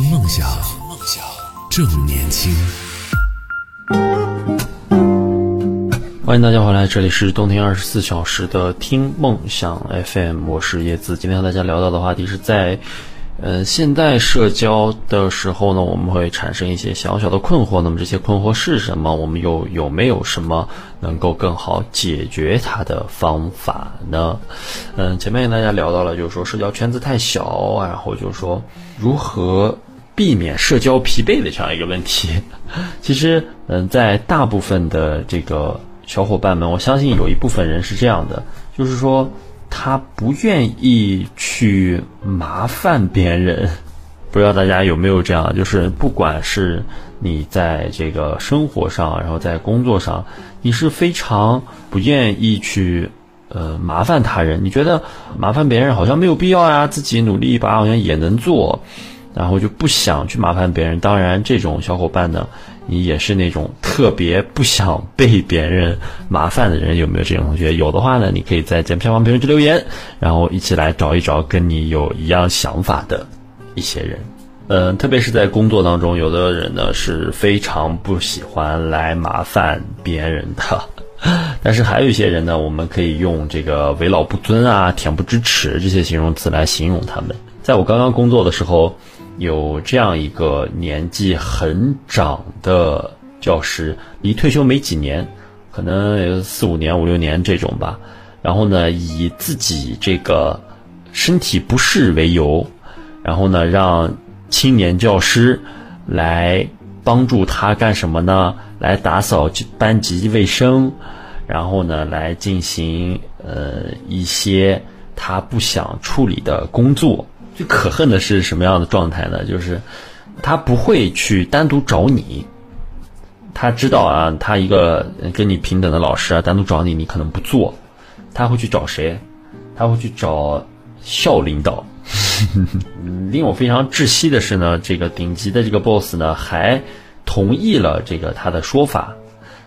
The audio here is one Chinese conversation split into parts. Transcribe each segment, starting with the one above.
听梦想，梦想正年轻。欢迎大家回来，这里是动听二十四小时的听梦想 FM，我是叶子。今天和大家聊到的话题是在，呃，现代社交的时候呢，我们会产生一些小小的困惑。那么这些困惑是什么？我们又有没有什么能够更好解决它的方法呢？嗯，前面跟大家聊到了，就是说社交圈子太小，然后就是说如何避免社交疲惫的这样一个问题。其实，嗯，在大部分的这个小伙伴们，我相信有一部分人是这样的，就是说他不愿意去麻烦别人。不知道大家有没有这样，就是不管是你在这个生活上，然后在工作上，你是非常不愿意去呃麻烦他人。你觉得麻烦别人好像没有必要呀，自己努力一把好像也能做，然后就不想去麻烦别人。当然，这种小伙伴呢。你也是那种特别不想被别人麻烦的人，有没有这种同学？有的话呢，你可以在节目下方评论区留言，然后一起来找一找跟你有一样想法的一些人。嗯，特别是在工作当中，有的人呢是非常不喜欢来麻烦别人的，但是还有一些人呢，我们可以用这个为老不尊啊、恬不知耻这些形容词来形容他们。在我刚刚工作的时候。有这样一个年纪很长的教师，离退休没几年，可能有四五年、五六年这种吧。然后呢，以自己这个身体不适为由，然后呢，让青年教师来帮助他干什么呢？来打扫班级卫生，然后呢，来进行呃一些他不想处理的工作。最可恨的是什么样的状态呢？就是他不会去单独找你，他知道啊，他一个跟你平等的老师啊，单独找你，你可能不做，他会去找谁？他会去找校领导。令我非常窒息的是呢，这个顶级的这个 boss 呢，还同意了这个他的说法，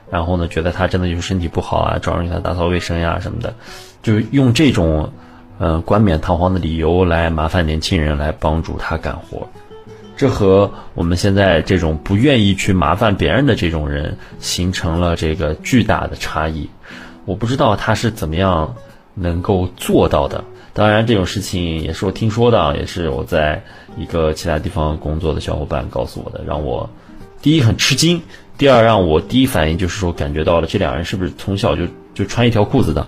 然后呢，觉得他真的就是身体不好啊，找人给他打扫卫生呀什么的，就是用这种。嗯，冠冕堂皇的理由来麻烦年轻人来帮助他干活，这和我们现在这种不愿意去麻烦别人的这种人形成了这个巨大的差异。我不知道他是怎么样能够做到的。当然，这种事情也是我听说的，也是我在一个其他地方工作的小伙伴告诉我的，让我第一很吃惊，第二让我第一反应就是说感觉到了这两人是不是从小就就穿一条裤子的。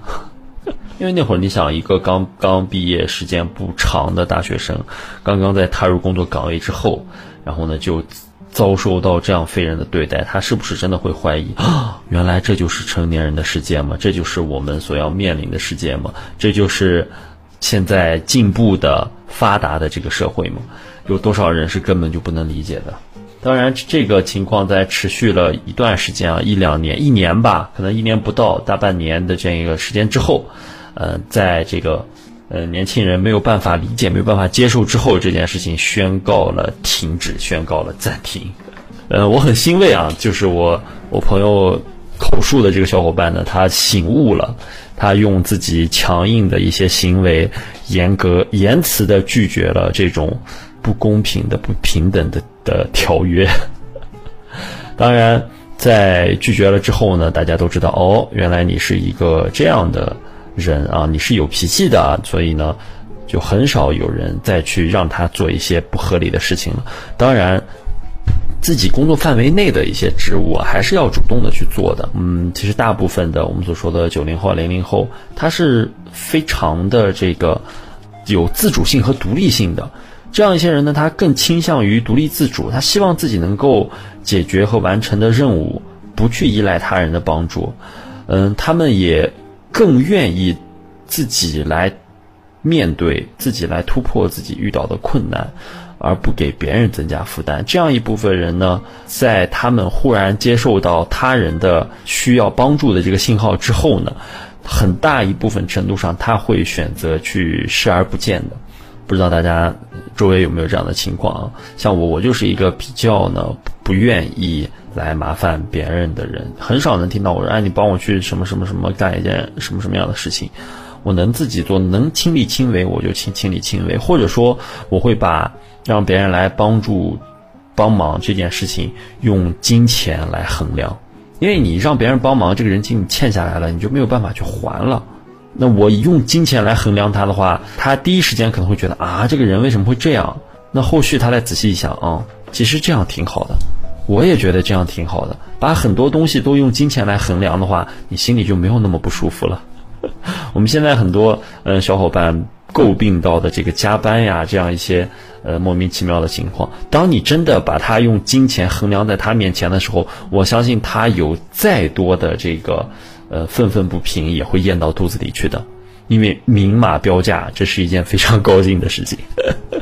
因为那会儿你想，一个刚刚毕业时间不长的大学生，刚刚在踏入工作岗位之后，然后呢就遭受到这样非人的对待，他是不是真的会怀疑啊？原来这就是成年人的世界吗？这就是我们所要面临的世界吗？这就是现在进步的发达的这个社会吗？有多少人是根本就不能理解的？当然，这个情况在持续了一段时间啊，一两年、一年吧，可能一年不到，大半年的这样一个时间之后。呃，在这个呃年轻人没有办法理解、没有办法接受之后，这件事情宣告了停止，宣告了暂停。呃，我很欣慰啊，就是我我朋友口述的这个小伙伴呢，他醒悟了，他用自己强硬的一些行为，严格言辞的拒绝了这种不公平的、不平等的的条约。当然，在拒绝了之后呢，大家都知道，哦，原来你是一个这样的。人啊，你是有脾气的，所以呢，就很少有人再去让他做一些不合理的事情了。当然，自己工作范围内的一些职务啊，还是要主动的去做的。嗯，其实大部分的我们所说的九零后、零零后，他是非常的这个有自主性和独立性的。这样一些人呢，他更倾向于独立自主，他希望自己能够解决和完成的任务，不去依赖他人的帮助。嗯，他们也。更愿意自己来面对、自己来突破自己遇到的困难，而不给别人增加负担。这样一部分人呢，在他们忽然接受到他人的需要帮助的这个信号之后呢，很大一部分程度上他会选择去视而不见的。不知道大家周围有没有这样的情况啊？像我，我就是一个比较呢不愿意。来麻烦别人的人很少能听到我说：“哎，你帮我去什么什么什么干一件什么什么样的事情。”我能自己做，能亲力亲为，我就亲亲力亲为。或者说，我会把让别人来帮助、帮忙这件事情用金钱来衡量，因为你让别人帮忙，这个人情你欠下来了，你就没有办法去还了。那我用金钱来衡量他的话，他第一时间可能会觉得啊，这个人为什么会这样？那后续他再仔细一想啊，其实这样挺好的，我也觉得这样挺好的。把很多东西都用金钱来衡量的话，你心里就没有那么不舒服了。我们现在很多嗯小伙伴诟病到的这个加班呀，这样一些呃莫名其妙的情况，当你真的把它用金钱衡量在他面前的时候，我相信他有再多的这个。呃，愤愤不平也会咽到肚子里去的，因为明码标价，这是一件非常高兴的事情。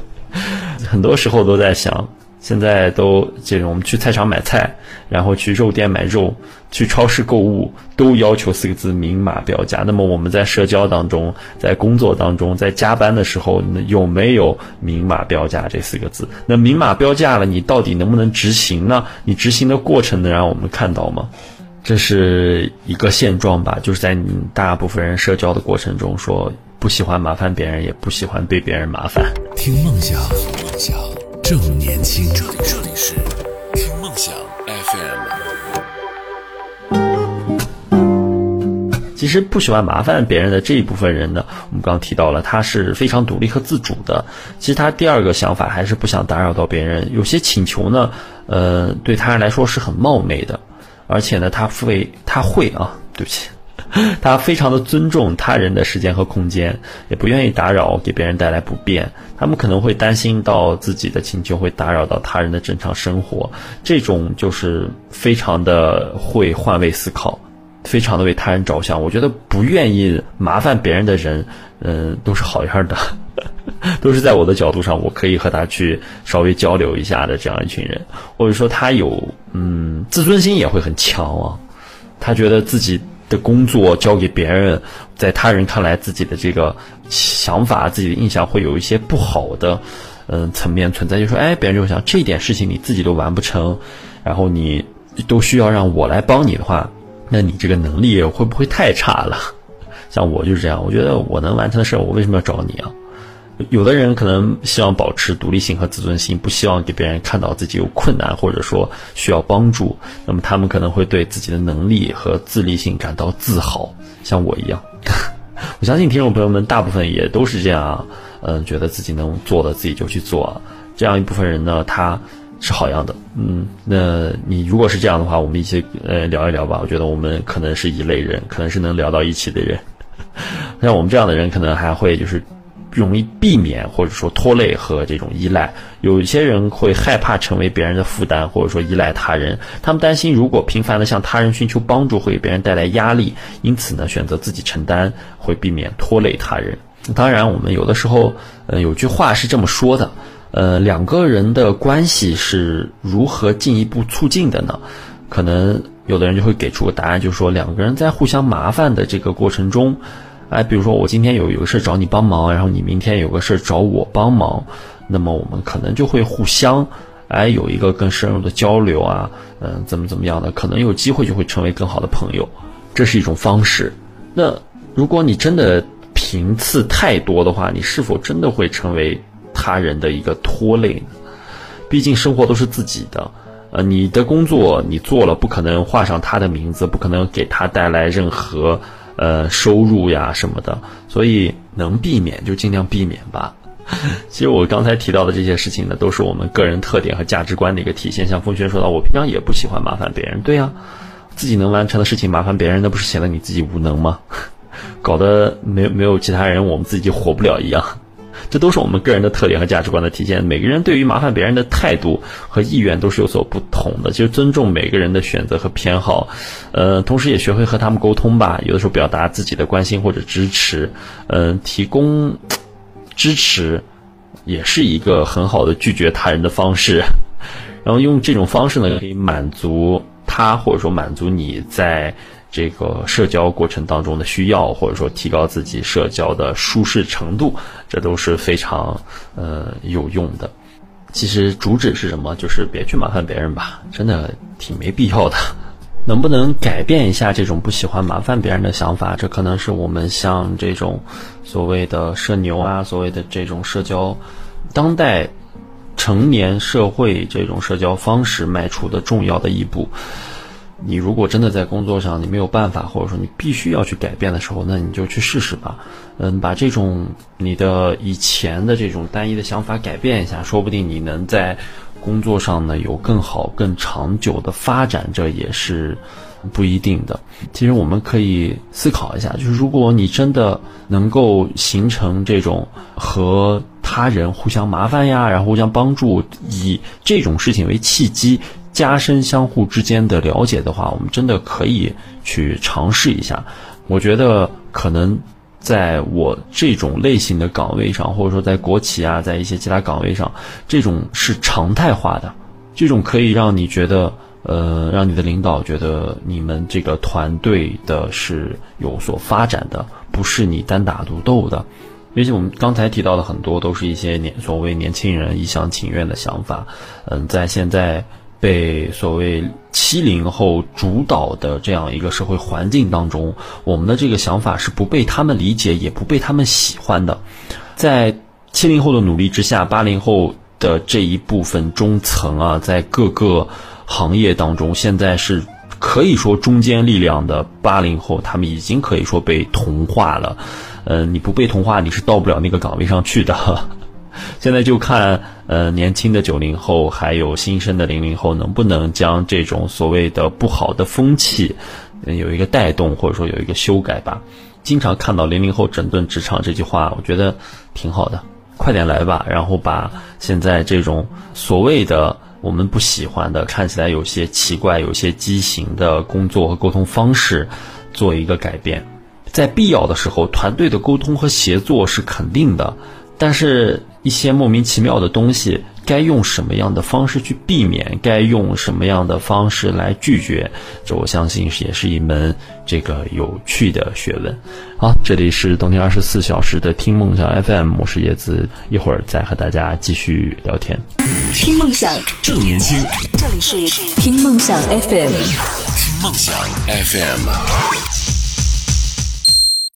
很多时候都在想，现在都这种我们去菜场买菜，然后去肉店买肉，去超市购物，都要求四个字明码标价。那么我们在社交当中，在工作当中，在加班的时候，有没有明码标价这四个字？那明码标价了，你到底能不能执行呢？你执行的过程能让我们看到吗？这是一个现状吧，就是在你大部分人社交的过程中，说不喜欢麻烦别人，也不喜欢被别人麻烦。听梦想，梦想正年轻。这里这里是听梦想 FM。其实不喜欢麻烦别人的这一部分人呢，我们刚刚提到了，他是非常独立和自主的。其实他第二个想法还是不想打扰到别人，有些请求呢，呃，对他人来说是很冒昧的。而且呢，他会他会啊，对不起，他非常的尊重他人的时间和空间，也不愿意打扰，给别人带来不便。他们可能会担心到自己的请求会打扰到他人的正常生活，这种就是非常的会换位思考，非常的为他人着想。我觉得不愿意麻烦别人的人，嗯，都是好样的。都是在我的角度上，我可以和他去稍微交流一下的这样一群人，或者说他有嗯自尊心也会很强啊，他觉得自己的工作交给别人，在他人看来自己的这个想法、自己的印象会有一些不好的嗯层面存在，就说哎，别人就想这点事情你自己都完不成，然后你都需要让我来帮你的话，那你这个能力会不会太差了？像我就是这样，我觉得我能完成的事，我为什么要找你啊？有的人可能希望保持独立性和自尊心，不希望给别人看到自己有困难或者说需要帮助，那么他们可能会对自己的能力和自立性感到自豪，像我一样。我相信听众朋友们大部分也都是这样，嗯，觉得自己能做的自己就去做，这样一部分人呢，他是好样的。嗯，那你如果是这样的话，我们一起呃聊一聊吧。我觉得我们可能是一类人，可能是能聊到一起的人。像我们这样的人，可能还会就是。容易避免或者说拖累和这种依赖，有一些人会害怕成为别人的负担，或者说依赖他人。他们担心如果频繁的向他人寻求帮助会给别人带来压力，因此呢选择自己承担，会避免拖累他人。当然，我们有的时候，呃，有句话是这么说的，呃，两个人的关系是如何进一步促进的呢？可能有的人就会给出个答案，就是说两个人在互相麻烦的这个过程中。哎，比如说我今天有有个事找你帮忙，然后你明天有个事找我帮忙，那么我们可能就会互相，哎，有一个更深入的交流啊，嗯，怎么怎么样的，可能有机会就会成为更好的朋友，这是一种方式。那如果你真的频次太多的话，你是否真的会成为他人的一个拖累呢？毕竟生活都是自己的，呃，你的工作你做了，不可能画上他的名字，不可能给他带来任何。呃，收入呀什么的，所以能避免就尽量避免吧。其实我刚才提到的这些事情呢，都是我们个人特点和价值观的一个体现。像风轩说到，我平常也不喜欢麻烦别人，对呀，自己能完成的事情麻烦别人，那不是显得你自己无能吗？搞得没没有其他人，我们自己就活不了一样。这都是我们个人的特点和价值观的体现。每个人对于麻烦别人的态度和意愿都是有所不同的。其实尊重每个人的选择和偏好，呃，同时也学会和他们沟通吧。有的时候表达自己的关心或者支持，嗯，提供支持，也是一个很好的拒绝他人的方式。然后用这种方式呢，可以满足他，或者说满足你在。这个社交过程当中的需要，或者说提高自己社交的舒适程度，这都是非常呃有用的。其实主旨是什么？就是别去麻烦别人吧，真的挺没必要的。能不能改变一下这种不喜欢麻烦别人的想法？这可能是我们像这种所谓的社牛啊，所谓的这种社交当代。成年社会这种社交方式迈出的重要的一步。你如果真的在工作上你没有办法，或者说你必须要去改变的时候，那你就去试试吧。嗯，把这种你的以前的这种单一的想法改变一下，说不定你能在工作上呢有更好、更长久的发展，这也是不一定的。其实我们可以思考一下，就是如果你真的能够形成这种和他人互相麻烦呀，然后互相帮助，以这种事情为契机。加深相互之间的了解的话，我们真的可以去尝试一下。我觉得可能在我这种类型的岗位上，或者说在国企啊，在一些其他岗位上，这种是常态化的。这种可以让你觉得，呃，让你的领导觉得你们这个团队的是有所发展的，不是你单打独斗的。而且我们刚才提到的很多都是一些年所谓年轻人一厢情愿的想法。嗯，在现在。被所谓七零后主导的这样一个社会环境当中，我们的这个想法是不被他们理解，也不被他们喜欢的。在七零后的努力之下，八零后的这一部分中层啊，在各个行业当中，现在是可以说中坚力量的八零后，他们已经可以说被同化了。嗯，你不被同化，你是到不了那个岗位上去的。现在就看，呃，年轻的九零后还有新生的零零后能不能将这种所谓的不好的风气，有一个带动或者说有一个修改吧。经常看到零零后整顿职场这句话，我觉得挺好的，快点来吧，然后把现在这种所谓的我们不喜欢的、看起来有些奇怪、有些畸形的工作和沟通方式做一个改变。在必要的时候，团队的沟通和协作是肯定的。但是，一些莫名其妙的东西，该用什么样的方式去避免？该用什么样的方式来拒绝？这我相信也是一门这个有趣的学问。好，这里是冬天二十四小时的听梦想 FM，我是叶子，一会儿再和大家继续聊天。听梦想正年轻，这里是听梦想 FM，听梦想 FM。